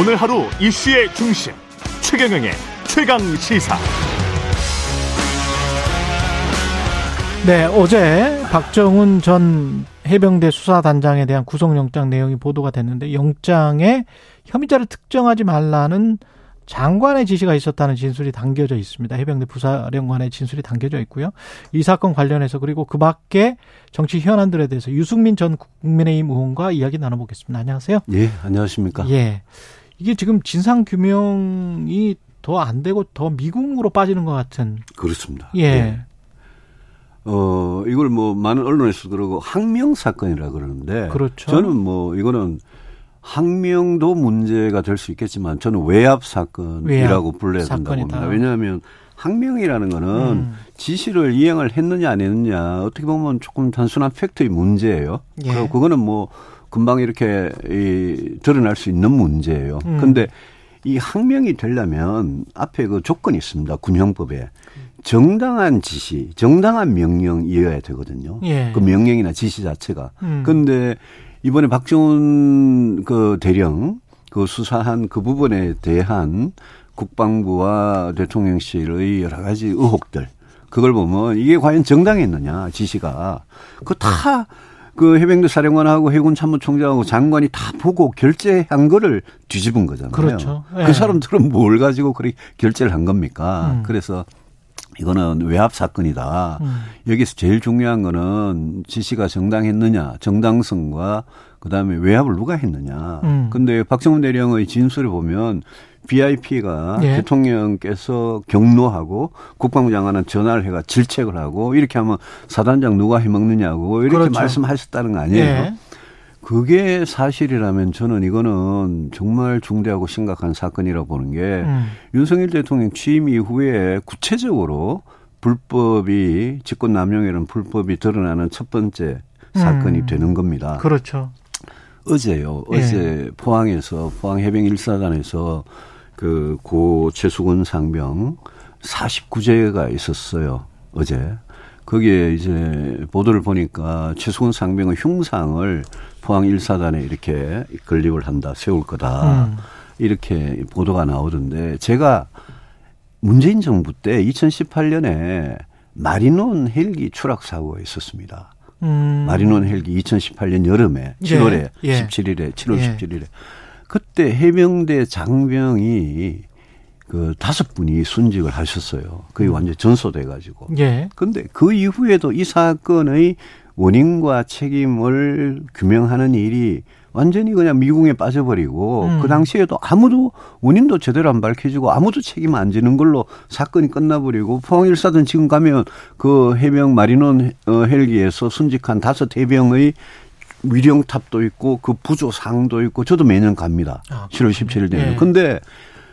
오늘 하루 이슈의 중심 최경영의 최강 시사. 네, 어제 박정훈 전 해병대 수사단장에 대한 구속영장 내용이 보도가 됐는데 영장에 혐의자를 특정하지 말라는 장관의 지시가 있었다는 진술이 담겨져 있습니다. 해병대 부사령관의 진술이 담겨져 있고요. 이 사건 관련해서 그리고 그 밖에 정치 현안들에 대해서 유승민 전 국민의힘 의원과 이야기 나눠보겠습니다. 안녕하세요. 예, 안녕하십니까. 예. 이게 지금 진상 규명이 더 안 되고 더 미궁으로 빠지는 것 같은. 그렇습니다. 예. 예. 어, 이걸 뭐 많은 언론에서 그러고 항명 사건이라 그러는데. 그렇죠. 저는 뭐 이거는 항명도 문제가 될 수 있겠지만 저는 외압 사건이라고 외압 불러야 된다고 봅니다. 왜냐하면 항명이라는 거는 음. 지시를 이행을 했느냐 안 했느냐 어떻게 보면 조금 단순한 팩트의 문제예요. 예. 그리고 그거는 뭐 금방 이렇게 이 드러날 수 있는 문제예요. 음. 근데 이 항명이 되려면 앞에 그 조건이 있습니다. 군형법에. 정당한 지시, 정당한 명령이어야 되거든요. 예. 그 명령이나 지시 자체가. 음. 근데 이번에 박정훈 그 대령 그 수사한 그 부분에 대한 국방부와 대통령실의 여러 가지 의혹들 그걸 보면 이게 과연 정당했느냐 지시가 그 다 그 해병대 사령관하고 해군 참모총장하고 장관이 다 보고 결재한 거를 뒤집은 거잖아요. 그렇죠. 그 네. 그 사람들은 뭘 가지고 그렇게 결재를 한 겁니까? 음. 그래서 이거는 외압 사건이다. 음. 여기서 제일 중요한 거는 지시가 정당했느냐, 정당성과 그다음에 외압을 누가 했느냐. 음. 근데 박정훈 대령의 진술을 보면 VIP가 예. 대통령께서 경로하고 국방부 장관은 전화를 해가 질책을 하고 이렇게 하면 사단장 누가 해먹느냐고 이렇게 그렇죠. 말씀하셨다는 거 아니에요. 예. 그게 사실이라면 저는 이거는 정말 중대하고 심각한 사건이라고 보는 게 음. 윤석열 대통령 취임 이후에 구체적으로 불법이 직권 남용이라는 불법이 드러나는 첫 번째 사건이 음. 되는 겁니다. 그렇죠. 어제요. 어제 예. 포항에서 포항 해병 1사단에서 그 고 최수근 상병 49제가 있었어요. 어제. 거기에 이제 보도를 보니까 최수근 상병의 흉상을 포항 1사단에 이렇게 건립을 한다, 세울 거다. 음. 이렇게 보도가 나오던데 제가 문재인 정부 때 2018년에 마리논 헬기 추락 사고가 있었습니다. 음. 마리논 헬기 2018년 여름에 7월에 예. 예. 17일에 7월 예. 17일에 그때 해병대 장병이 그 다섯 분이 순직을 하셨어요. 그게 음. 완전 전소돼 가지고. 예. 근데 그 이후에도 이 사건의 원인과 책임을 규명하는 일이 완전히 그냥 미궁에 빠져버리고 음. 그 당시에도 아무도 원인도 제대로 안 밝혀지고 아무도 책임 안 지는 걸로 사건이 끝나버리고 포항 일사든 지금 가면 그 해병 마리논 어, 헬기에서 순직한 다섯 해병의 위령탑도 있고 그 부조상도 있고 저도 매년 갑니다. 아, 7월 17일 되면. 네. 근데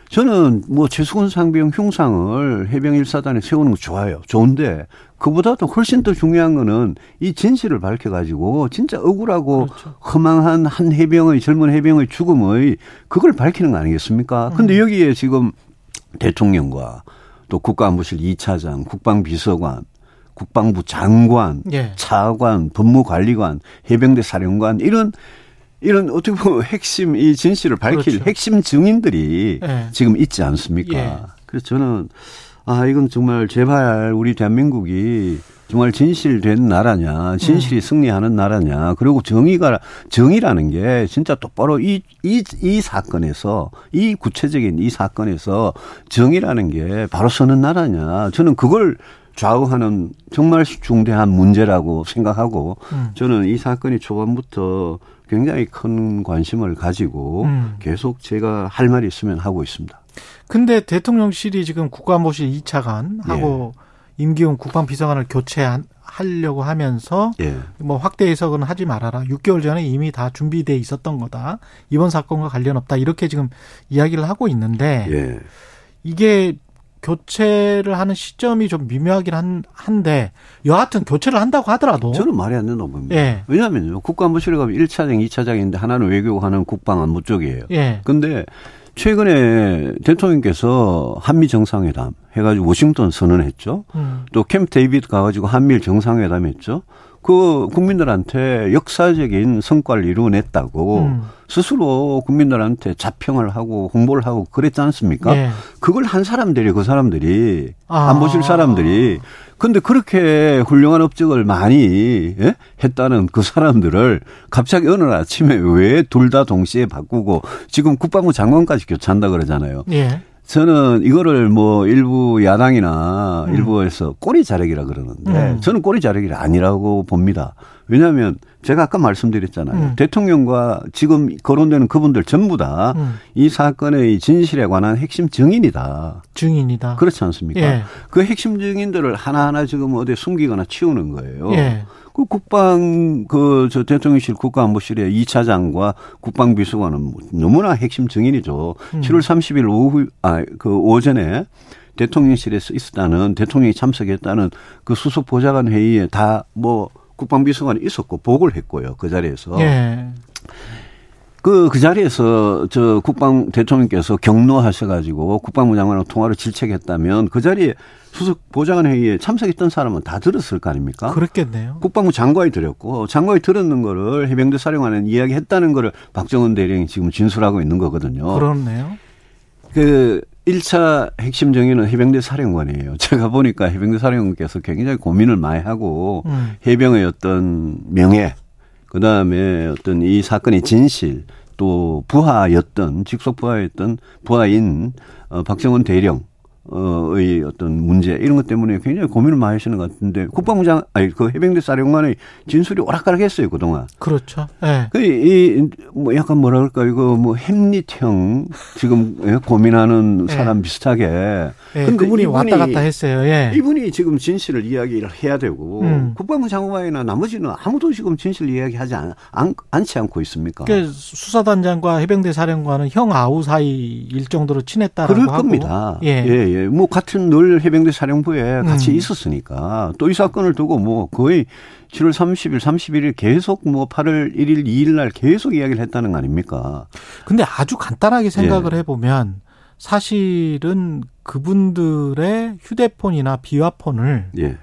저는 뭐 최수근 상병 흉상을 해병 1사단에 세우는 거 좋아요. 좋은데 그보다도 훨씬 더 중요한 거는 이 진실을 밝혀가지고 진짜 억울하고 그렇죠. 허망한 한 해병의 젊은 해병의 죽음의 그걸 밝히는 거 아니겠습니까? 근데 음. 여기에 지금 대통령과 또 국가안보실 2차장, 국방비서관, 국방부 장관, 예. 차관, 법무관리관, 해병대 사령관 이런 이런 어떻게 보면 핵심 이 진실을 밝힐 그렇죠. 핵심 증인들이 예. 지금 있지 않습니까? 예. 그래서 저는 아 이건 정말 제발 우리 대한민국이 정말 진실된 나라냐, 진실이 음. 승리하는 나라냐, 그리고 정의가, 정의라는 게 진짜 똑바로 이, 이, 이 사건에서, 이 구체적인 이 사건에서 정의라는 게 바로 서는 나라냐. 저는 그걸 좌우하는 정말 중대한 문제라고 생각하고 음. 저는 이 사건이 초반부터 굉장히 큰 관심을 가지고 음. 계속 제가 할 말이 있으면 하고 있습니다. 근데 대통령실이 지금 국가안보실 2차관 하고 예. 임기훈 국방비서관을 교체하려고 하면서 예. 뭐 확대 해석은 하지 말아라. 6개월 전에 이미 다 준비돼 있었던 거다. 이번 사건과 관련 없다. 이렇게 지금 이야기를 하고 있는데 예. 이게 교체를 하는 시점이 좀 미묘하긴 한, 한데 여하튼 교체를 한다고 하더라도 저는 말이 안 된다고 봅니다. 예. 왜냐하면요. 국가안보실에 가면 1차장, 2차장인데 하나는 외교고 하나는 국방안보 쪽이에요. 예. 근데 최근에 대통령께서 한미 정상회담 해가지고 워싱턴 선언했죠. 음. 또 캠프 데이비드 가가지고 한미일 정상회담 했죠. 그 국민들한테 역사적인 성과를 이루어냈다고 음. 스스로 국민들한테 자평을 하고 홍보를 하고 그랬지 않습니까? 네. 그걸 한 사람들이 그 사람들이 아. 안 보실 사람들이 근데 그렇게 훌륭한 업적을 많이 예? 했다는 그 사람들을 갑자기 어느 아침에 왜 둘 다 동시에 바꾸고 지금 국방부 장관까지 교체한다 그러잖아요. 예. 저는 이거를 뭐 일부 야당이나 음. 일부에서 꼬리 자르기라 그러는데 음. 저는 꼬리 자르기 아니라고 봅니다. 왜냐하면 제가 아까 말씀드렸잖아요. 음. 대통령과 지금 거론되는 그분들 전부 다이 음. 사건의 진실에 관한 핵심 증인이다. 증인이다. 그렇지 않습니까? 예. 그 핵심 증인들을 하나하나 지금 어디 숨기거나 치우는 거예요. 예. 그 국방 그 저 대통령실 국가안보실의 2차장과 국방비서관은 너무나 핵심 증인이죠. 음. 7월 30일 오후 아 그 오전에 대통령실에서 있었다는 대통령이 참석했다는 그 수석 보좌관 회의에 다뭐 국방비서관이 있었고 보고를 했고요. 그 자리에서. 예. 그, 그 자리에서 저 국방 대통령께서 경로하셔가지고 국방부 장관하고 통화를 질책했다면 그 자리에 수석 보좌관 회의에 참석했던 사람은 다 들었을 거 아닙니까? 그렇겠네요. 국방부 장관이 들었고 장관이 들었는 거를 해병대 사령관은 이야기했다는 거를 박정원 대령이 지금 진술하고 있는 거거든요. 그렇네요. 그 1차 핵심 정의는 해병대 사령관이에요. 제가 보니까 해병대 사령관께서 굉장히 고민을 많이 하고 음. 해병의 어떤 명예, 그 다음에 어떤 이 사건의 진실, 또 부하였던 직속 부하였던 부하인 어, 박정원 대령 어의 어떤 문제 이런 것 때문에 굉장히 고민을 많이 하시는 것 같은데 국방부장 아니 그 해병대 사령관의 진술이 오락가락했어요 그동안. 그렇죠. 네. 그이뭐 약간 뭐라 그럴까 이거 뭐 햄릿형 지금 예, 고민하는 네. 사람 비슷하게. 네. 근데 그분이 왔다 갔다 했어요. 예. 이분이 지금 진실을 이야기를 해야 되고 음. 국방부 장관이나 나머지는 아무도 지금 진실 이야기하지 않, 않, 않지 않고 있습니까? 그 수사단장과 해병대 사령관은 형 아우 사이일 정도로 친했다라고 그럴 하고. 겁니다. 예. 예, 예. 예. 뭐 같은 늘 해병대 사령부에 같이 음. 있었으니까 또 이 사건을 두고 뭐 거의 7월 30일, 31일 계속 뭐 8월 1일, 2일 날 계속 이야기를 했다는 거 아닙니까? 근데 아주 간단하게 생각을 예. 해보면 사실은 그분들의 휴대폰이나 비화폰을 예.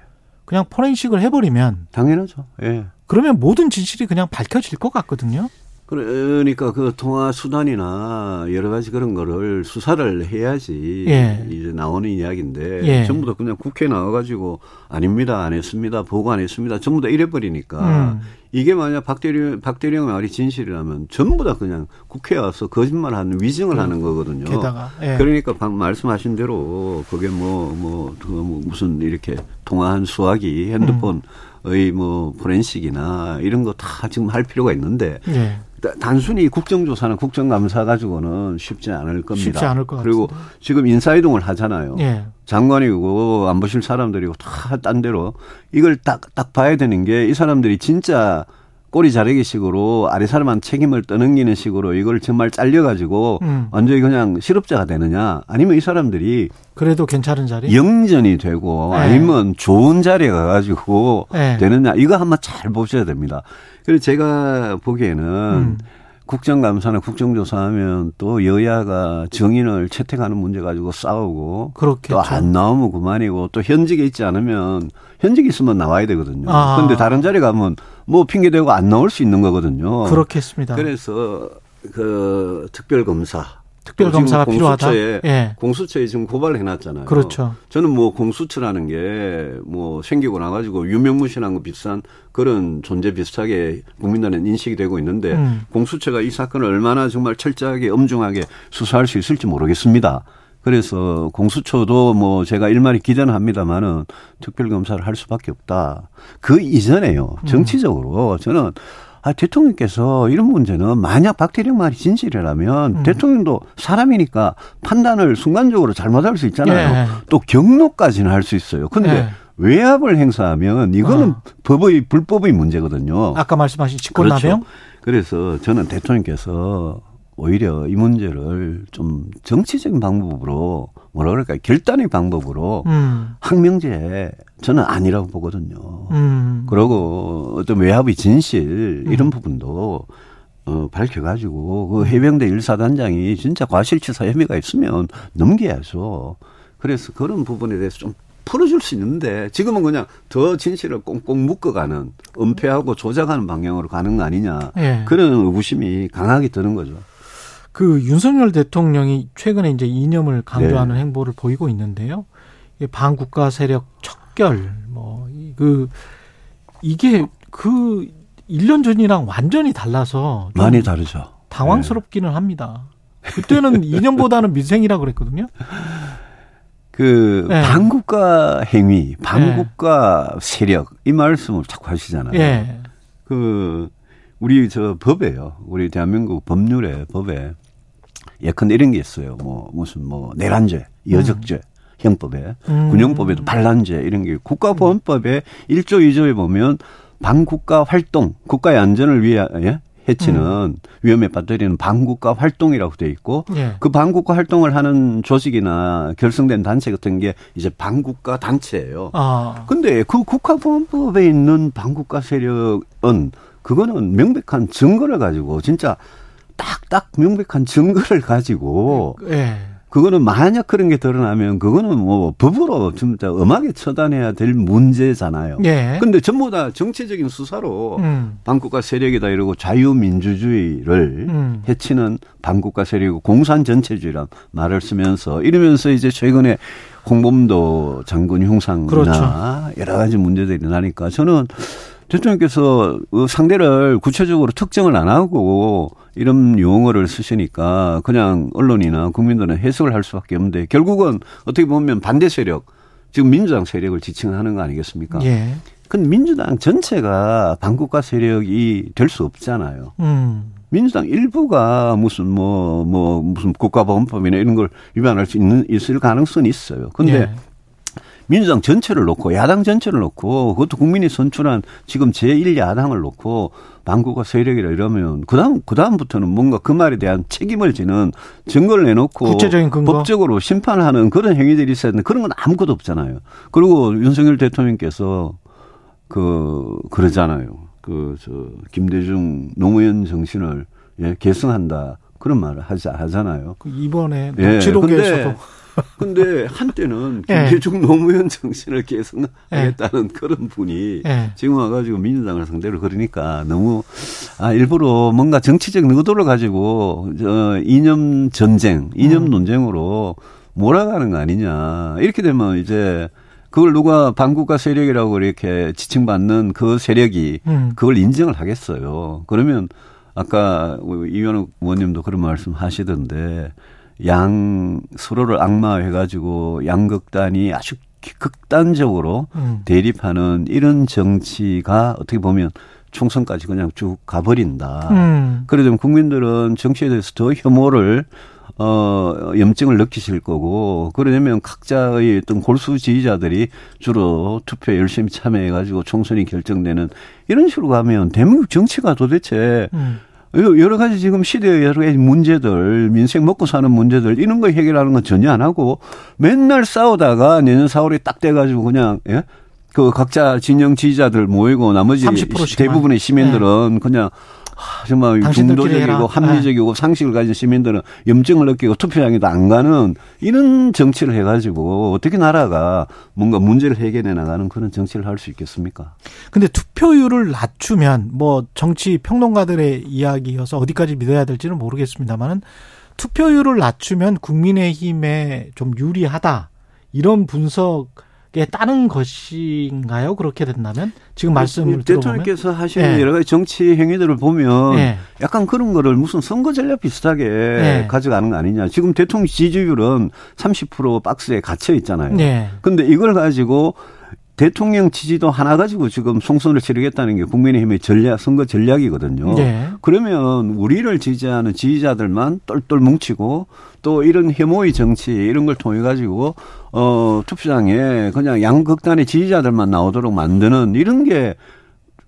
그냥 포렌식을 해버리면 당연하죠. 예. 그러면 모든 진실이 그냥 밝혀질 것 같거든요. 그러니까 그 통화 수단이나 여러 가지 그런 거를 수사를 해야지 예. 이제 나오는 이야기인데 예. 전부 다 그냥 국회에 나와가지고 아닙니다 안 했습니다 보고 안 했습니다 전부 다 이래버리니까 음. 이게 만약 박대령 박대령 말이 진실이라면 전부 다 그냥 국회에 와서 거짓말하는 위증을 음. 하는 거거든요. 게다가 예. 그러니까 방금 말씀하신 대로 그게 뭐뭐 뭐, 그뭐 무슨 이렇게 통화한 수화기 핸드폰 음. 의뭐 포렌식이나 이런 거 다 지금 할 필요가 있는데 네. 단순히 국정조사나 국정감사 가지고는 쉽지 않을 겁니다. 쉽지 않을 것 그리고 같은데. 지금 인사이동을 하잖아요. 네. 장관이고 안보실 사람들이고 다 딴 데로 이걸 딱 딱 봐야 되는 게 이 사람들이 진짜 꼬리 자르기 식으로 아래 사람한 책임을 떠넘기는 식으로 이걸 정말 잘려가지고 음. 완전히 그냥 실업자가 되느냐 아니면 이 사람들이 그래도 괜찮은 자리 영전이 되고 네. 아니면 좋은 자리에 가가지고 네. 되느냐 이거 한번 잘 보셔야 됩니다. 그래서 제가 보기에는 음. 국정감사나 국정조사하면 또 여야가 정인을 채택하는 문제 가지고 싸우고 또 안 나오면 그만이고 또 현직에 있지 않으면 현직에 있으면 나와야 되거든요. 아. 그런데 다른 자리 가면 뭐 핑계 대고 안 나올 수 있는 거거든요. 그렇겠습니다. 그래서 그 특별검사 특별검사가 필요하다. 예. 공수처에 지금 고발을 해놨잖아요. 그렇죠. 저는 뭐 공수처라는 게 뭐 생기고 나가지고 유명무실한 거 비슷한 그런 존재 비슷하게 국민들은 인식이 되고 있는데 음. 공수처가 이 사건을 얼마나 정말 철저하게 엄중하게 수사할 수 있을지 모르겠습니다. 그래서 공수처도 뭐 제가 일말이 기대는 합니다만은 특별검사를 할 수밖에 없다. 그 이전에요. 음. 정치적으로 저는 아, 대통령께서 이런 문제는 만약 박태령 말이 진실이라면 음. 대통령도 사람이니까 판단을 순간적으로 잘못할 수 있잖아요. 예. 또 경로까지는 할 수 있어요. 근데 예. 외압을 행사하면 이거는 어. 법의 불법의 문제거든요. 아까 말씀하신 직권남용? 그렇죠. 그래서 저는 대통령께서 오히려 이 문제를 좀 정치적인 방법으로 뭐라 그럴까요? 결단의 방법으로 음. 항명제 저는 아니라고 보거든요. 음. 그러고 어떤 외압의 진실 이런 음. 부분도 어, 밝혀가지고 그 해병대 일사단장이 진짜 과실치사 혐의가 있으면 넘겨야죠. 그래서 그런 부분에 대해서 좀 풀어줄 수 있는데 지금은 그냥 더 진실을 꽁꽁 묶어가는 은폐하고 조작하는 방향으로 가는 거 아니냐 예. 그런 의구심이 강하게 드는 거죠. 그 윤석열 대통령이 최근에 이제 이념을 강조하는 네. 행보를 보이고 있는데요. 반국가 세력 척결 뭐그 이게 그 1년 전이랑 완전히 달라서 많이 다르죠. 당황스럽기는 네. 합니다. 그때는 이념보다는 민생이라 그랬거든요. 그 네. 반국가 행위, 반국가 네. 세력 이 말씀을 자꾸 하시잖아요. 네. 그 우리 저 법에요. 우리 대한민국 법률에 법에 예컨대 이런 게 있어요. 뭐 무슨 뭐 내란죄, 여적죄, 음. 형법에 음. 군형법에도 반란죄 이런 게 국가보안법에 음. 1조 2조에 보면 반국가 활동, 국가의 안전을 위해 예? 해치는 음. 위험에 빠뜨리는 반국가 활동이라고 돼 있고 예. 그 반국가 활동을 하는 조직이나 결성된 단체 같은 게 이제 반국가 단체예요. 아. 근데 그 국가보안법에 있는 반국가 세력은 그거는 명백한 증거를 가지고 진짜 딱딱 명백한 증거를 가지고 예. 그거는 만약 그런 게 드러나면 그거는 뭐 법으로 진짜 엄하게 처단해야 될 문제잖아요. 예. 근데 전부 다 정치적인 수사로 음. 반국가 세력이다 이러고 자유민주주의를 음. 해치는 반국가 세력이고 공산 전체주의란 말을 쓰면서 이러면서 이제 최근에 홍범도 장군 흉상이나 그렇죠. 여러 가지 문제들이 나니까 저는 대통령께서 그 상대를 구체적으로 특정을 안 하고 이런 용어를 쓰시니까 그냥 언론이나 국민들은 해석을 할 수밖에 없는데 결국은 어떻게 보면 반대 세력, 지금 민주당 세력을 지칭하는 거 아니겠습니까? 예. 근데 민주당 전체가 반국가 세력이 될 수 없잖아요. 음. 민주당 일부가 무슨 뭐뭐 뭐 무슨 국가보안법이나 이런 걸 위반할 수 있는 있을 가능성이 있어요. 근데 예. 민주당 전체를 놓고 야당 전체를 놓고 그것도 국민이 선출한 지금 제1야당을 놓고 방구가 세력이라 이러면 그다음 그다음부터는 뭔가 그 말에 대한 책임을 지는 증거를 내놓고 구체적인 근거? 법적으로 심판하는 그런 행위들이 있어야 되는데 그런 건 아무것도 없잖아요. 그리고 윤석열 대통령께서 그 그러잖아요. 그 저 김대중 노무현 정신을 예, 계승한다. 그런 말을 하자 하잖아요. 그 이번에 녹취록에서도 예, 근데 한때는 김대중 예. 노무현 정신을 계승하겠다는 예. 그런 분이 예. 지금 와가지고 민주당을 상대로 그러니까 너무 아 일부러 뭔가 정치적 의도를 가지고 저 이념 전쟁, 이념 음. 논쟁으로 몰아가는 거 아니냐 이렇게 되면 이제 그걸 누가 반국가 세력이라고 이렇게 지칭받는 그 세력이 음. 그걸 인정을 하겠어요. 그러면 아까 이현욱 의원님도 그런 말씀 하시던데 양 서로를 악마해가지고 양극단이 아주 극단적으로 음. 대립하는 이런 정치가 어떻게 보면 총선까지 그냥 쭉 가버린다. 음. 그러면 국민들은 정치에 대해서 더 혐오를 어, 염증을 느끼실 거고, 그러려면 각자의 어떤 골수 지지자들이 주로 투표에 열심히 참여해가지고 총선이 결정되는 이런 식으로 가면 대한민국 정치가 도대체 음. 여러 가지 지금 시대의 여러 가지 문제들, 민생 먹고 사는 문제들, 이런 거 해결하는 건 전혀 안 하고 맨날 싸우다가 내년 4월에 딱 돼가지고 그냥, 예? 그 각자 진영 지지자들 모이고 나머지 대부분의 시민들은 네. 그냥 정말 중도적이고 합리적이고 네. 상식을 가진 시민들은 염증을 느끼고 투표장에도 안 가는 이런 정치를 해가지고 어떻게 나라가 뭔가 문제를 해결해 나가는 그런 정치를 할 수 있겠습니까? 근데 투표율을 낮추면 뭐 정치 평론가들의 이야기여서 어디까지 믿어야 될지는 모르겠습니다만은 투표율을 낮추면 국민의힘에 좀 유리하다 이런 분석 게 따른 것인가요? 그렇게 된다면 지금 말씀을 대통령께서 하시는 네. 여러 가지 정치 행위들을 보면 네. 약간 그런 거를 무슨 선거 전략 비슷하게 네. 가져가는 거 아니냐. 지금 대통령 지지율은 30% 박스에 갇혀 있잖아요. 네. 근데 이걸 가지고 대통령 지지도 하나 가지고 지금 총선을 치르겠다는 게 국민의힘의 전략, 선거 전략이거든요. 네. 그러면 우리를 지지하는 지지자들만 똘똘 뭉치고 또 이런 혐오의 정치 이런 걸 통해 가지고 어, 투표장에 그냥 양극단의 지지자들만 나오도록 만드는 이런 게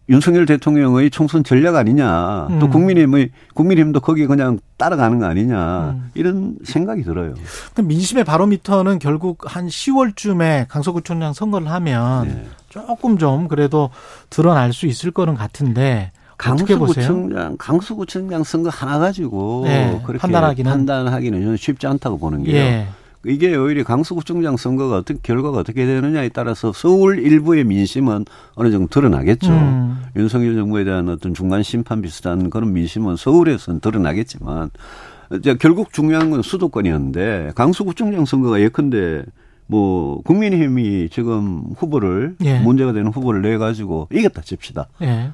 윤석열 대통령의 총선 전략 아니냐. 음. 또 국민의힘의, 국민의힘도 거기에 그냥 따라가는 거 아니냐. 음. 이런 생각이 들어요. 민심의 바로미터는 결국 한 10월쯤에 강서구청장 선거를 하면 네. 조금 좀 그래도 드러날 수 있을 거는 같은데. 강서구청장, 강서구청장 선거 하나 가지고 네, 그렇게 판단하기는, 판단하기는 쉽지 않다고 보는 게요. 예. 이게 오히려 강서구청장 선거가 어떻게 결과가 어떻게 되느냐에 따라서 서울 일부의 민심은 어느 정도 드러나겠죠. 음. 윤석열 정부에 대한 어떤 중간 심판 비슷한 그런 민심은 서울에서는 드러나겠지만 이제 결국 중요한 건 수도권이었는데 강서구청장 선거가 예컨대 뭐 국민의힘이 지금 후보를 예. 문제가 되는 후보를 내 가지고 이겼다 칩시다. 예.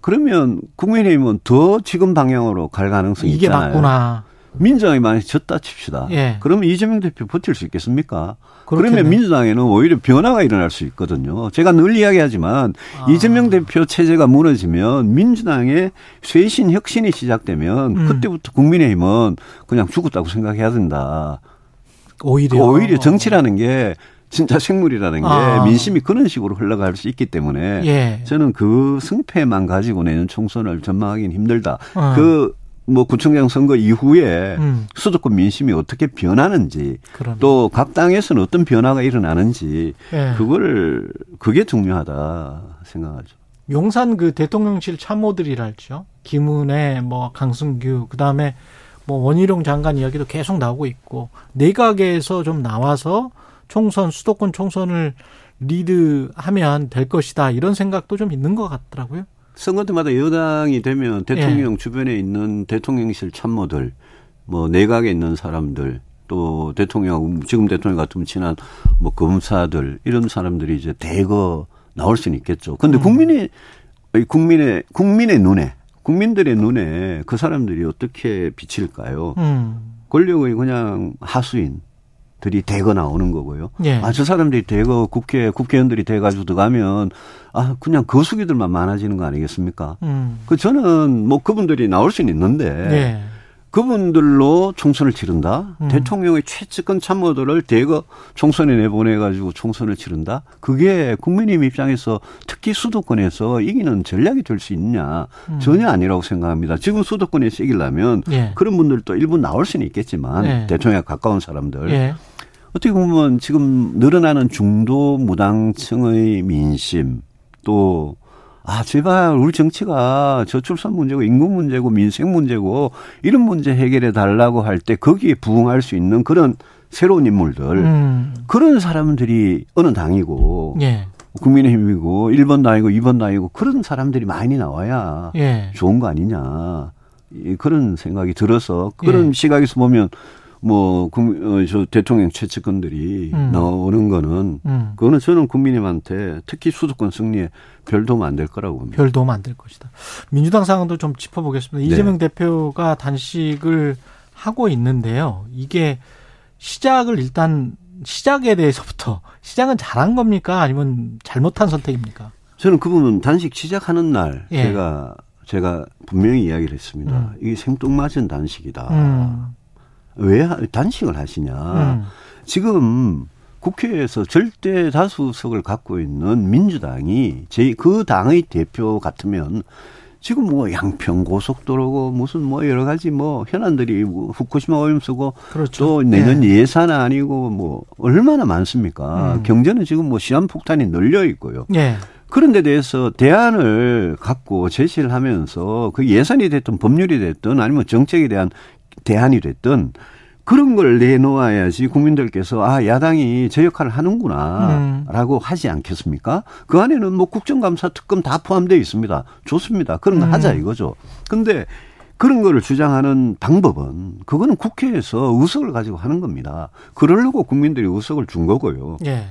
그러면 국민의힘은 더 지금 방향으로 갈 가능성이 이게 있잖아요. 맞구나. 민주당이 만약 졌다 칩시다. 예. 그러면 이재명 대표 버틸 수 있겠습니까? 그렇겠네. 그러면 민주당에는 오히려 변화가 일어날 수 있거든요. 제가 늘 이야기하지만 아. 이재명 대표 체제가 무너지면 민주당의 쇄신 혁신이 시작되면 음. 그때부터 국민의힘은 그냥 죽었다고 생각해야 된다. 오히려 오히려 정치라는 게 진짜 생물이라는 게 아. 민심이 그런 식으로 흘러갈 수 있기 때문에 예. 저는 그 승패만 가지고 내년 총선을 전망하기는 힘들다. 어. 그 뭐 구청장 선거 이후에 음. 수도권 민심이 어떻게 변하는지 또 각 당에서는 어떤 변화가 일어나는지 예. 그걸 그게 중요하다 생각하죠. 용산 그 대통령실 참모들이랄죠. 김은혜, 뭐 강승규, 그 다음에 뭐 원희룡 장관 이야기도 계속 나오고 있고 내각에서 좀 나와서 총선 수도권 총선을 리드하면 될 것이다 이런 생각도 좀 있는 것 같더라고요. 선거 때마다 여당이 되면 대통령 예. 주변에 있는 대통령실 참모들, 뭐 내각에 있는 사람들, 또 대통령 지금 대통령 같으면 친한 뭐 검사들 이런 사람들이 이제 대거 나올 수는 있겠죠. 근데 음. 국민의 국민의 국민의 눈에 국민들의 눈에 그 사람들이 어떻게 비칠까요? 음. 권력의 그냥 하수인 들이 대거 나오는 거고요. 예. 아, 저 사람들이 대거 국회, 국회의원들이 돼가지고 들어가면, 아, 그냥 거수기들만 많아지는 거 아니겠습니까? 음. 그 저는 뭐 그분들이 나올 수는 있는데, 예. 그분들로 총선을 치른다. 음. 대통령의 최측근 참모들을 대거 총선에 내보내가지고 총선을 치른다. 그게 국민의힘 입장에서 특히 수도권에서 이기는 전략이 될 수 있냐 음. 전혀 아니라고 생각합니다. 지금 수도권에서 이기려면 예. 그런 분들도 일부 나올 수는 있겠지만 예. 대통령에 가까운 사람들. 예. 어떻게 보면 지금 늘어나는 중도 무당층의 민심 또 아, 제발 우리 정치가 저출산 문제고 인구 문제고 민생 문제고 이런 문제 해결해 달라고 할 때 거기에 부응할 수 있는 그런 새로운 인물들 음. 그런 사람들이 어느 당이고 예. 국민의힘이고 1번 당이고 2번 당이고 그런 사람들이 많이 나와야 예. 좋은 거 아니냐 그런 생각이 들어서 그런 예. 시각에서 보면 뭐, 어, 저 대통령 최측근들이 음. 나오는 거는, 음. 그거는 저는 국민님한테 특히 수도권 승리에 별 도움 안 될 거라고 봅니다. 별 도움 안 될 것이다. 민주당 상황도 좀 짚어보겠습니다. 네. 이재명 대표가 단식을 하고 있는데요. 이게 시작을 일단 시작에 대해서부터 시작은 잘한 겁니까? 아니면 잘못한 선택입니까? 저는 그 부분 단식 시작하는 날 예. 제가 제가 분명히 이야기를 했습니다. 음. 이게 생뚱맞은 단식이다. 음. 왜 단식을 하시냐. 음. 지금 국회에서 절대 다수석을 갖고 있는 민주당이 제 그 당의 대표 같으면 지금 뭐 양평 고속도로고 무슨 뭐 여러 가지 뭐 현안들이 뭐 후쿠시마 오염수고 그렇죠. 또 내년 네. 예산 아니고 뭐 얼마나 많습니까? 음. 경제는 지금 뭐 시한폭탄이 널려 있고요. 네. 그런 데 대해서 대안을 갖고 제시를 하면서 그 예산이 됐든 법률이 됐든 아니면 정책에 대한 대안이 됐든 그런 걸 내놓아야지 국민들께서 아 야당이 제 역할을 하는구나라고 음. 하지 않겠습니까? 그 안에는 뭐 국정감사 특검 다 포함되어 있습니다. 좋습니다. 그런 거 음. 하자 이거죠. 근데 그런 거를 주장하는 방법은 그거는 국회에서 의석을 가지고 하는 겁니다. 그러려고 국민들이 의석을 준 거고요. 예.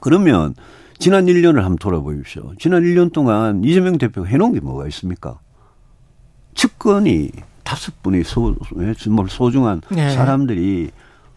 그러면 지난 1년을 한번 돌아보십시오. 지난 1년 동안 이재명 대표가 해놓은 게 뭐가 있습니까? 측근이 다섯 분의 소, 정말 소중한 네. 사람들이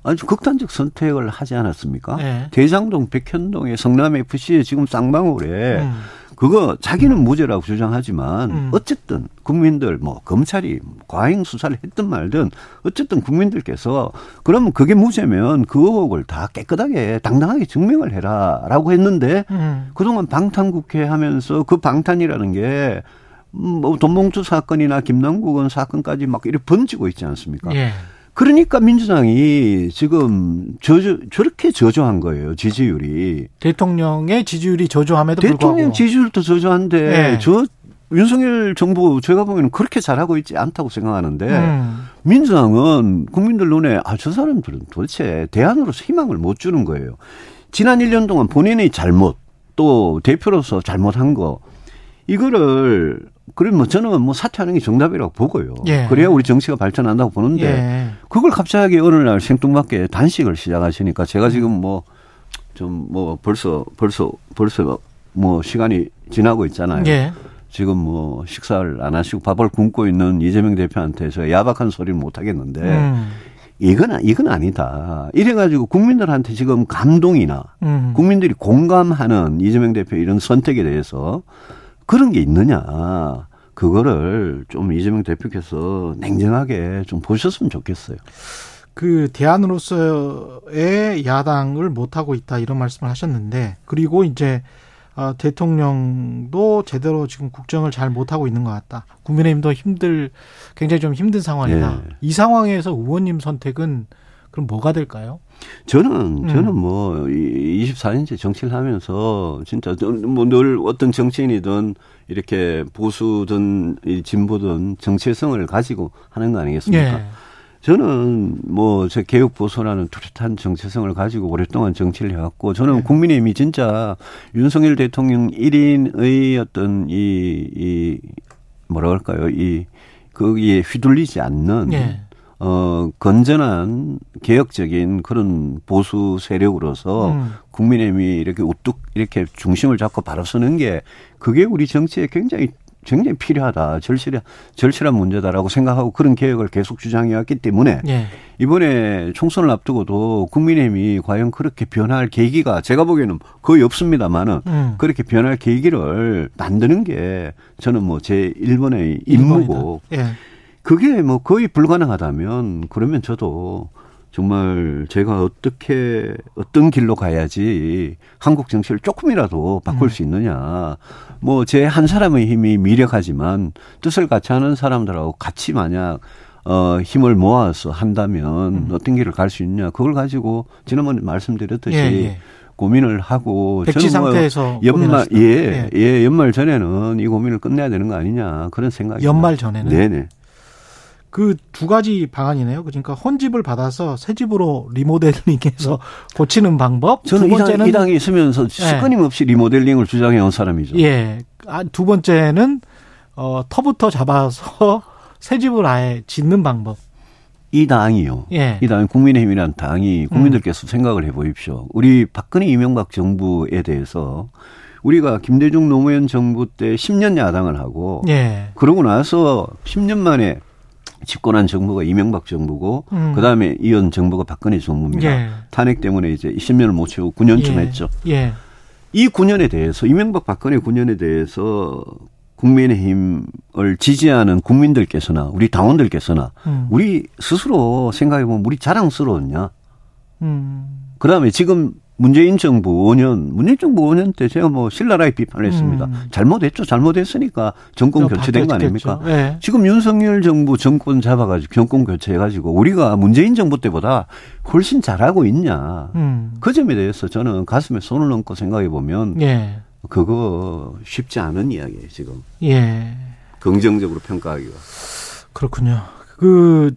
아주 극단적 선택을 하지 않았습니까? 네. 대장동 백현동의 성남 FC에 지금 쌍방울에 음. 그거 자기는 무죄라고 주장하지만 음. 어쨌든 국민들 뭐 검찰이 과잉 수사를 했든 말든 어쨌든 국민들께서 그러면 그게 무죄면 그 의혹을 다 깨끗하게 당당하게 증명을 해라라고 했는데 음. 그동안 방탄 국회 하면서 그 방탄이라는 게 뭐 돈봉투 사건이나 김남국 은 사건까지 막 이렇게 번지고 있지 않습니까? 예. 그러니까 민주당이 지금 저저 저렇게 저조한 거예요 지지율이 대통령의 지지율이 저조함에도 대통령 불구하고 대통령 지지율도 저조한데 예. 저 윤석열 정부 제가 보기에는 그렇게 잘하고 있지 않다고 생각하는데 음. 민주당은 국민들 눈에 아 저 사람들은 도대체 대안으로서 희망을 못 주는 거예요. 지난 1년 동안 본인의 잘못 또 대표로서 잘못한 거 이거를 그러면 뭐 저는 뭐 사퇴하는 게 정답이라고 보고요. 예. 그래야 우리 정치가 발전한다고 보는데 예. 그걸 갑자기 어느 날 생뚱맞게 단식을 시작하시니까 제가 지금 뭐좀뭐 벌써 벌써 벌써 뭐 시간이 지나고 있잖아요. 예. 지금 뭐 식사를 안 하시고 밥을 굶고 있는 이재명 대표한테 서 야박한 소리를 못 하겠는데 음. 이건 이건 아니다. 이래 가지고 국민들한테 지금 감동이나 음. 국민들이 공감하는 이재명 대표 이런 선택에 대해서 그런 게 있느냐. 그거를 좀 이재명 대표께서 냉정하게 좀 보셨으면 좋겠어요. 그 대안으로서의 야당을 못 하고 있다 이런 말씀을 하셨는데 그리고 이제 어, 대통령도 제대로 지금 국정을 잘 못하고 있는 것 같다. 국민의힘도 힘들, 굉장히 좀 힘든 상황이다. 네. 이 상황에서 의원님 선택은 그럼 뭐가 될까요? 저는, 음. 저는 뭐, 24년째 정치를 하면서 진짜 뭐 늘 어떤 정치인이든 이렇게 보수든 진보든 정체성을 가지고 하는 거 아니겠습니까? 네. 저는 뭐 제 개혁 보수라는 뚜렷한 정체성을 가지고 오랫동안 정치를 해왔고 저는 네. 국민의힘이 진짜 윤석열 대통령 1인의 어떤 이, 이 뭐라 그럴까요? 이 거기에 휘둘리지 않는 네. 어 건전한 개혁적인 그런 보수 세력으로서 음. 국민의힘이 이렇게 우뚝 이렇게 중심을 잡고 바로 서는 게 그게 우리 정치에 굉장히 굉장히 필요하다. 절실한, 절실한 문제다라고 생각하고 그런 개혁을 계속 주장해왔기 때문에 예. 이번에 총선을 앞두고도 국민의힘이 과연 그렇게 변할 계기가 제가 보기에는 거의 없습니다만은 음. 그렇게 변할 계기를 만드는 게 저는 뭐제 1번의 임무고 예. 그게 뭐 거의 불가능하다면 그러면 저도 정말 제가 어떻게 어떤 길로 가야지 한국 정치를 조금이라도 바꿀 음. 수 있느냐. 뭐 제 한 사람의 힘이 미력하지만 뜻을 같이 하는 사람들하고 같이 만약 어 힘을 모아서 한다면 음. 어떤 길을 갈 수 있냐. 그걸 가지고 지난번에 말씀드렸듯이 예, 예. 고민을 하고 백지 뭐 상태에서 연말 예, 예, 예 연말 전에는 이 고민을 끝내야 되는 거 아니냐 그런 생각이 연말 전에는 네네 그 두 가지 방안이네요. 그러니까 혼집을 받아서 새 집으로 리모델링해서 고치는 방법. 저는 두 번째는 이, 당, 에 있으면서 예. 끊임없이 리모델링을 주장해 온 사람이죠. 예. 아, 두 번째는 어, 터부터 잡아서 새 집을 아예 짓는 방법. 이 당이요. 예. 이 당, 국민의힘이라는 당이 국민들께서 음. 생각을 해 보십시오. 우리 박근혜 이명박 정부에 대해서 우리가 김대중 노무현 정부 때 10년 야당을 하고 예. 그러고 나서 10년 만에 집권한 정부가 이명박 정부고 음. 그다음에 이은 정부가 박근혜 정부입니다. 예. 탄핵 때문에 이제 10년을 못 채우고 9년쯤 예. 했죠. 예. 이 9년에 대해서 이명박 박근혜 9년에 대해서 국민의힘을 지지하는 국민들께서나 우리 당원들께서나 음. 우리 스스로 생각해 보면 우리 자랑스러웠냐? 음. 그다음에 지금 문재인 정부 5년, 문재인 정부 5년 때 제가 뭐 신랄하게 비판했습니다. 을 음. 잘못했죠. 잘못했으니까 정권 교체된 거 아닙니까? 네. 지금 윤석열 정부 정권 잡아가지고 정권 교체해가지고 우리가 문재인 정부 때보다 훨씬 잘하고 있냐. 음. 그 점에 대해서 저는 가슴에 손을 얹고 생각해 보면 예. 그거 쉽지 않은 이야기예요, 지금. 예. 긍정적으로 평가하기가. 그렇군요. 그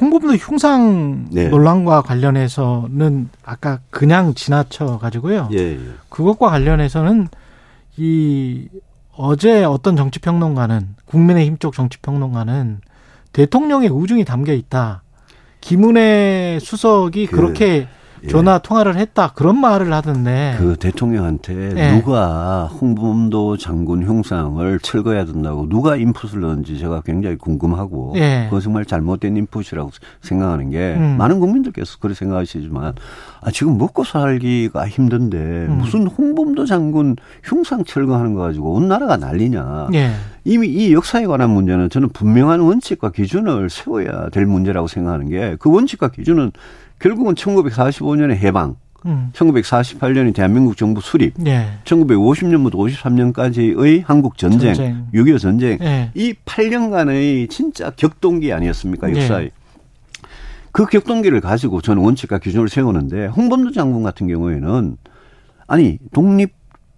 홍범도 흉상 네. 논란과 관련해서는 아까 그냥 지나쳐 가지고요. 예, 예. 그것과 관련해서는 이 어제 어떤 정치 평론가는 국민의힘 쪽 정치 평론가는 대통령의 우중이 담겨 있다. 김은혜 수석이 그, 그렇게 예. 전화 통화를 했다 그런 말을 하던데 그 대통령한테 예. 누가 홍범도 장군 형상을 철거해야 된다고 누가 인풋을 넣은지 제가 굉장히 궁금하고 예. 그거 정말 잘못된 인풋이라고 생각하는 게 음. 많은 국민들께서 그렇게 생각하시지만 아 지금 먹고 살기가 힘든데 음. 무슨 홍범도 장군 흉상 철거하는 거 가지고 온 나라가 난리냐 예. 이미 이 역사에 관한 문제는 저는 분명한 원칙과 기준을 세워야 될 문제라고 생각하는 게 그 원칙과 기준은 결국은 1945년에 해방, 음. 1948년에 대한민국 정부 수립, 예. 1950년부터 53년까지의 한국 전쟁, 전쟁. 6.25 전쟁, 예. 이 8년간의 진짜 격동기 아니었습니까, 역사에. 예. 그 격동기를 가지고 저는 원칙과 기준을 세우는데 홍범도 장군 같은 경우에는 아니 독립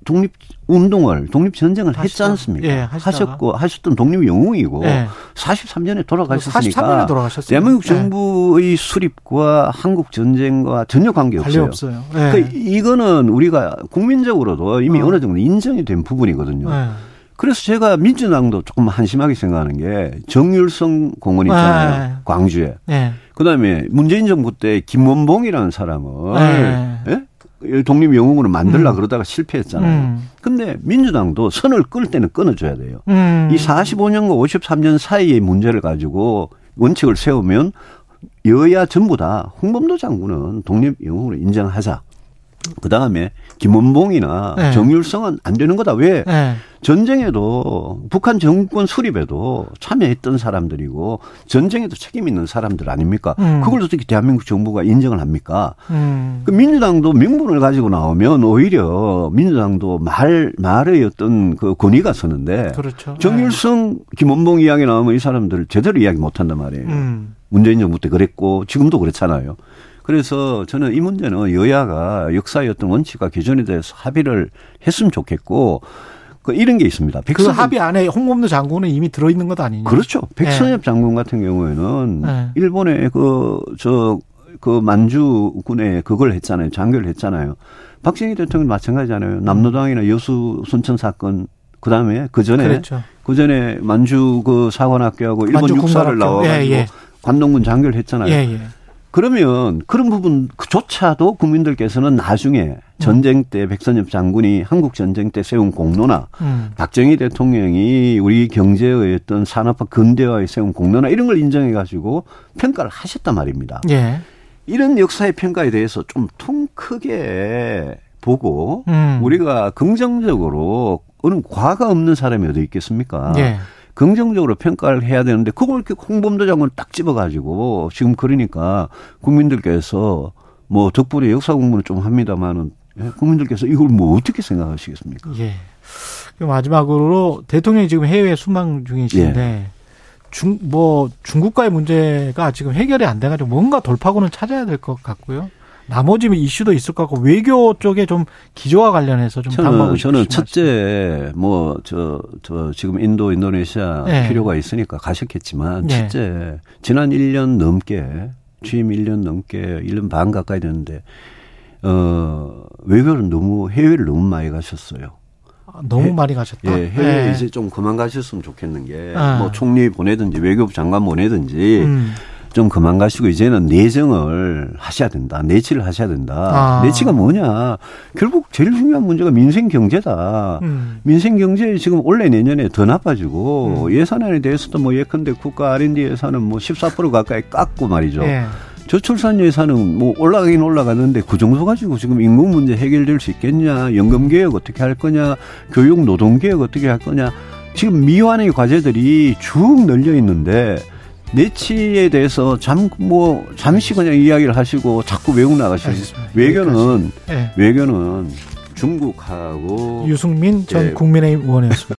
독립 운동을 독립 전쟁을 했지 하시다. 않습니까? 예. 하셨고 하셨던 독립 영웅이고 예. 43년에 돌아가셨으니까 43년에 돌아가셨어요. 대한민국 예. 정부의 수립과 한국 전쟁과 전혀 관계 없어요. 없어요. 예. 그러니까 이거는 우리가 국민적으로도 이미 어. 어. 느 정도 인정이 된 부분이거든요. 예. 그래서 제가 민주당도 조금 한심하게 생각하는 게 정율성 공원 있잖아요. 네. 광주에. 예. 그다음에 문재인 정부 때 김원봉이라는 사람을 네. 예? 독립 영웅으로 만들라 음. 그러다가 실패했잖아요. 음. 근데 민주당도 선을 끌 때는 끊어줘야 돼요. 음. 이 45년과 53년 사이의 문제를 가지고 원칙을 세우면 여야 전부 다 홍범도 장군은 독립 영웅으로 인정하자. 그 다음에 김원봉이나 네. 정율성은 안 되는 거다. 왜? 예. 전쟁에도 북한 정권 수립에도 참여했던 사람들이고 전쟁에도 책임 있는 사람들 아닙니까? 음. 그걸 어떻게 대한민국 정부가 인정을 합니까? 음. 그 민주당도 명분을 가지고 나오면 오히려 민주당도 말 말의 어떤 그 권위가 서는데 그렇죠. 정일성, 김원봉 이야기 나오면 이 사람들 제대로 이야기 못 한단 말이에요. 음. 문재인 정부 때 그랬고 지금도 그렇잖아요. 그래서 저는 이 문제는 여야가 역사의 어떤 원칙과 기준에 대해서 합의를 했으면 좋겠고 그 이런 게 있습니다. 그 백선 합의 안에 홍범도 장군은 이미 들어있는 것 아니냐? 그렇죠. 백선엽 장군 같은 경우에는 네. 일본의 그, 저, 그 만주군에 그걸 했잖아요. 장교를 했잖아요. 박정희 대통령 마찬가지잖아요. 남로당이나 여수 순천 사건 그 다음에 그 전에 그렇죠. 그 전에 만주 그 사관학교하고 일본 육사를 군사학교. 나와 가지고 예, 예. 관동군 장교를 했잖아요. 예, 예. 그러면 그런 부분조차도 국민들께서는 나중에 전쟁 때 백선엽 장군이 한국 전쟁 때 세운 공로나 음. 박정희 대통령이 우리 경제의 어떤 산업화 근대화에 세운 공로나 이런 걸 인정해 가지고 평가를 하셨단 말입니다. 예. 이런 역사의 평가에 대해서 좀 통 크게 보고 음. 우리가 긍정적으로 어느 과가 없는 사람이 어디 있겠습니까? 예. 긍정적으로 평가를 해야 되는데 그걸 이렇게 홍범도 장관을 딱 집어가지고 지금 그러니까 국민들께서 뭐 덕분에 역사 공부는 좀 합니다만은 예, 국민들께서 이걸 뭐 어떻게 생각하시겠습니까? 예. 그럼 마지막으로 대통령이 지금 해외 순방 중이신데 예. 중, 뭐, 중국과의 문제가 지금 해결이 안 돼가지고 뭔가 돌파구는 찾아야 될 것 같고요. 나머지 이슈도 있을 것 같고 외교 쪽에 좀 기조와 관련해서 좀 저는 저는 첫째 뭐 저저 지금 인도 인도네시아 예. 필요가 있으니까 가셨겠지만 예. 첫째 지난 1년 넘게 취임 1년 넘게 1년 반 가까이 됐는데 어 외교를 너무 해외를 너무 많이 가셨어요. 말씀. 너무 해- 많이 가셨다. 예, 해외 예. 이제 좀 그만 가셨으면 좋겠는 게, 아. 뭐 총리 보내든지 외교부 장관 보내든지 음. 좀 그만 가시고 이제는 내정을 하셔야 된다. 내치를 하셔야 된다. 아. 내치가 뭐냐. 결국 제일 중요한 문제가 민생 경제다. 음. 민생 경제 지금 올해 내년에 더 나빠지고 음. 예산안에 대해서도 뭐 예컨대 국가 R&D 예산은 뭐 14% 가까이 깎고 말이죠. 예. 저출산 예산은 뭐 올라가긴 올라가는데 그 정도 가지고 지금 인구 문제 해결될 수 있겠냐, 연금 개혁 어떻게 할 거냐, 교육 노동 개혁 어떻게 할 거냐. 지금 미완의 과제들이 쭉 널려 있는데 내치에 대해서 잠 뭐 잠시 그냥 이야기를 하시고 자꾸 외국 나가시고. 외교는 예. 외교는 중국하고 유승민 전 예. 국민의힘 의원이었습니다.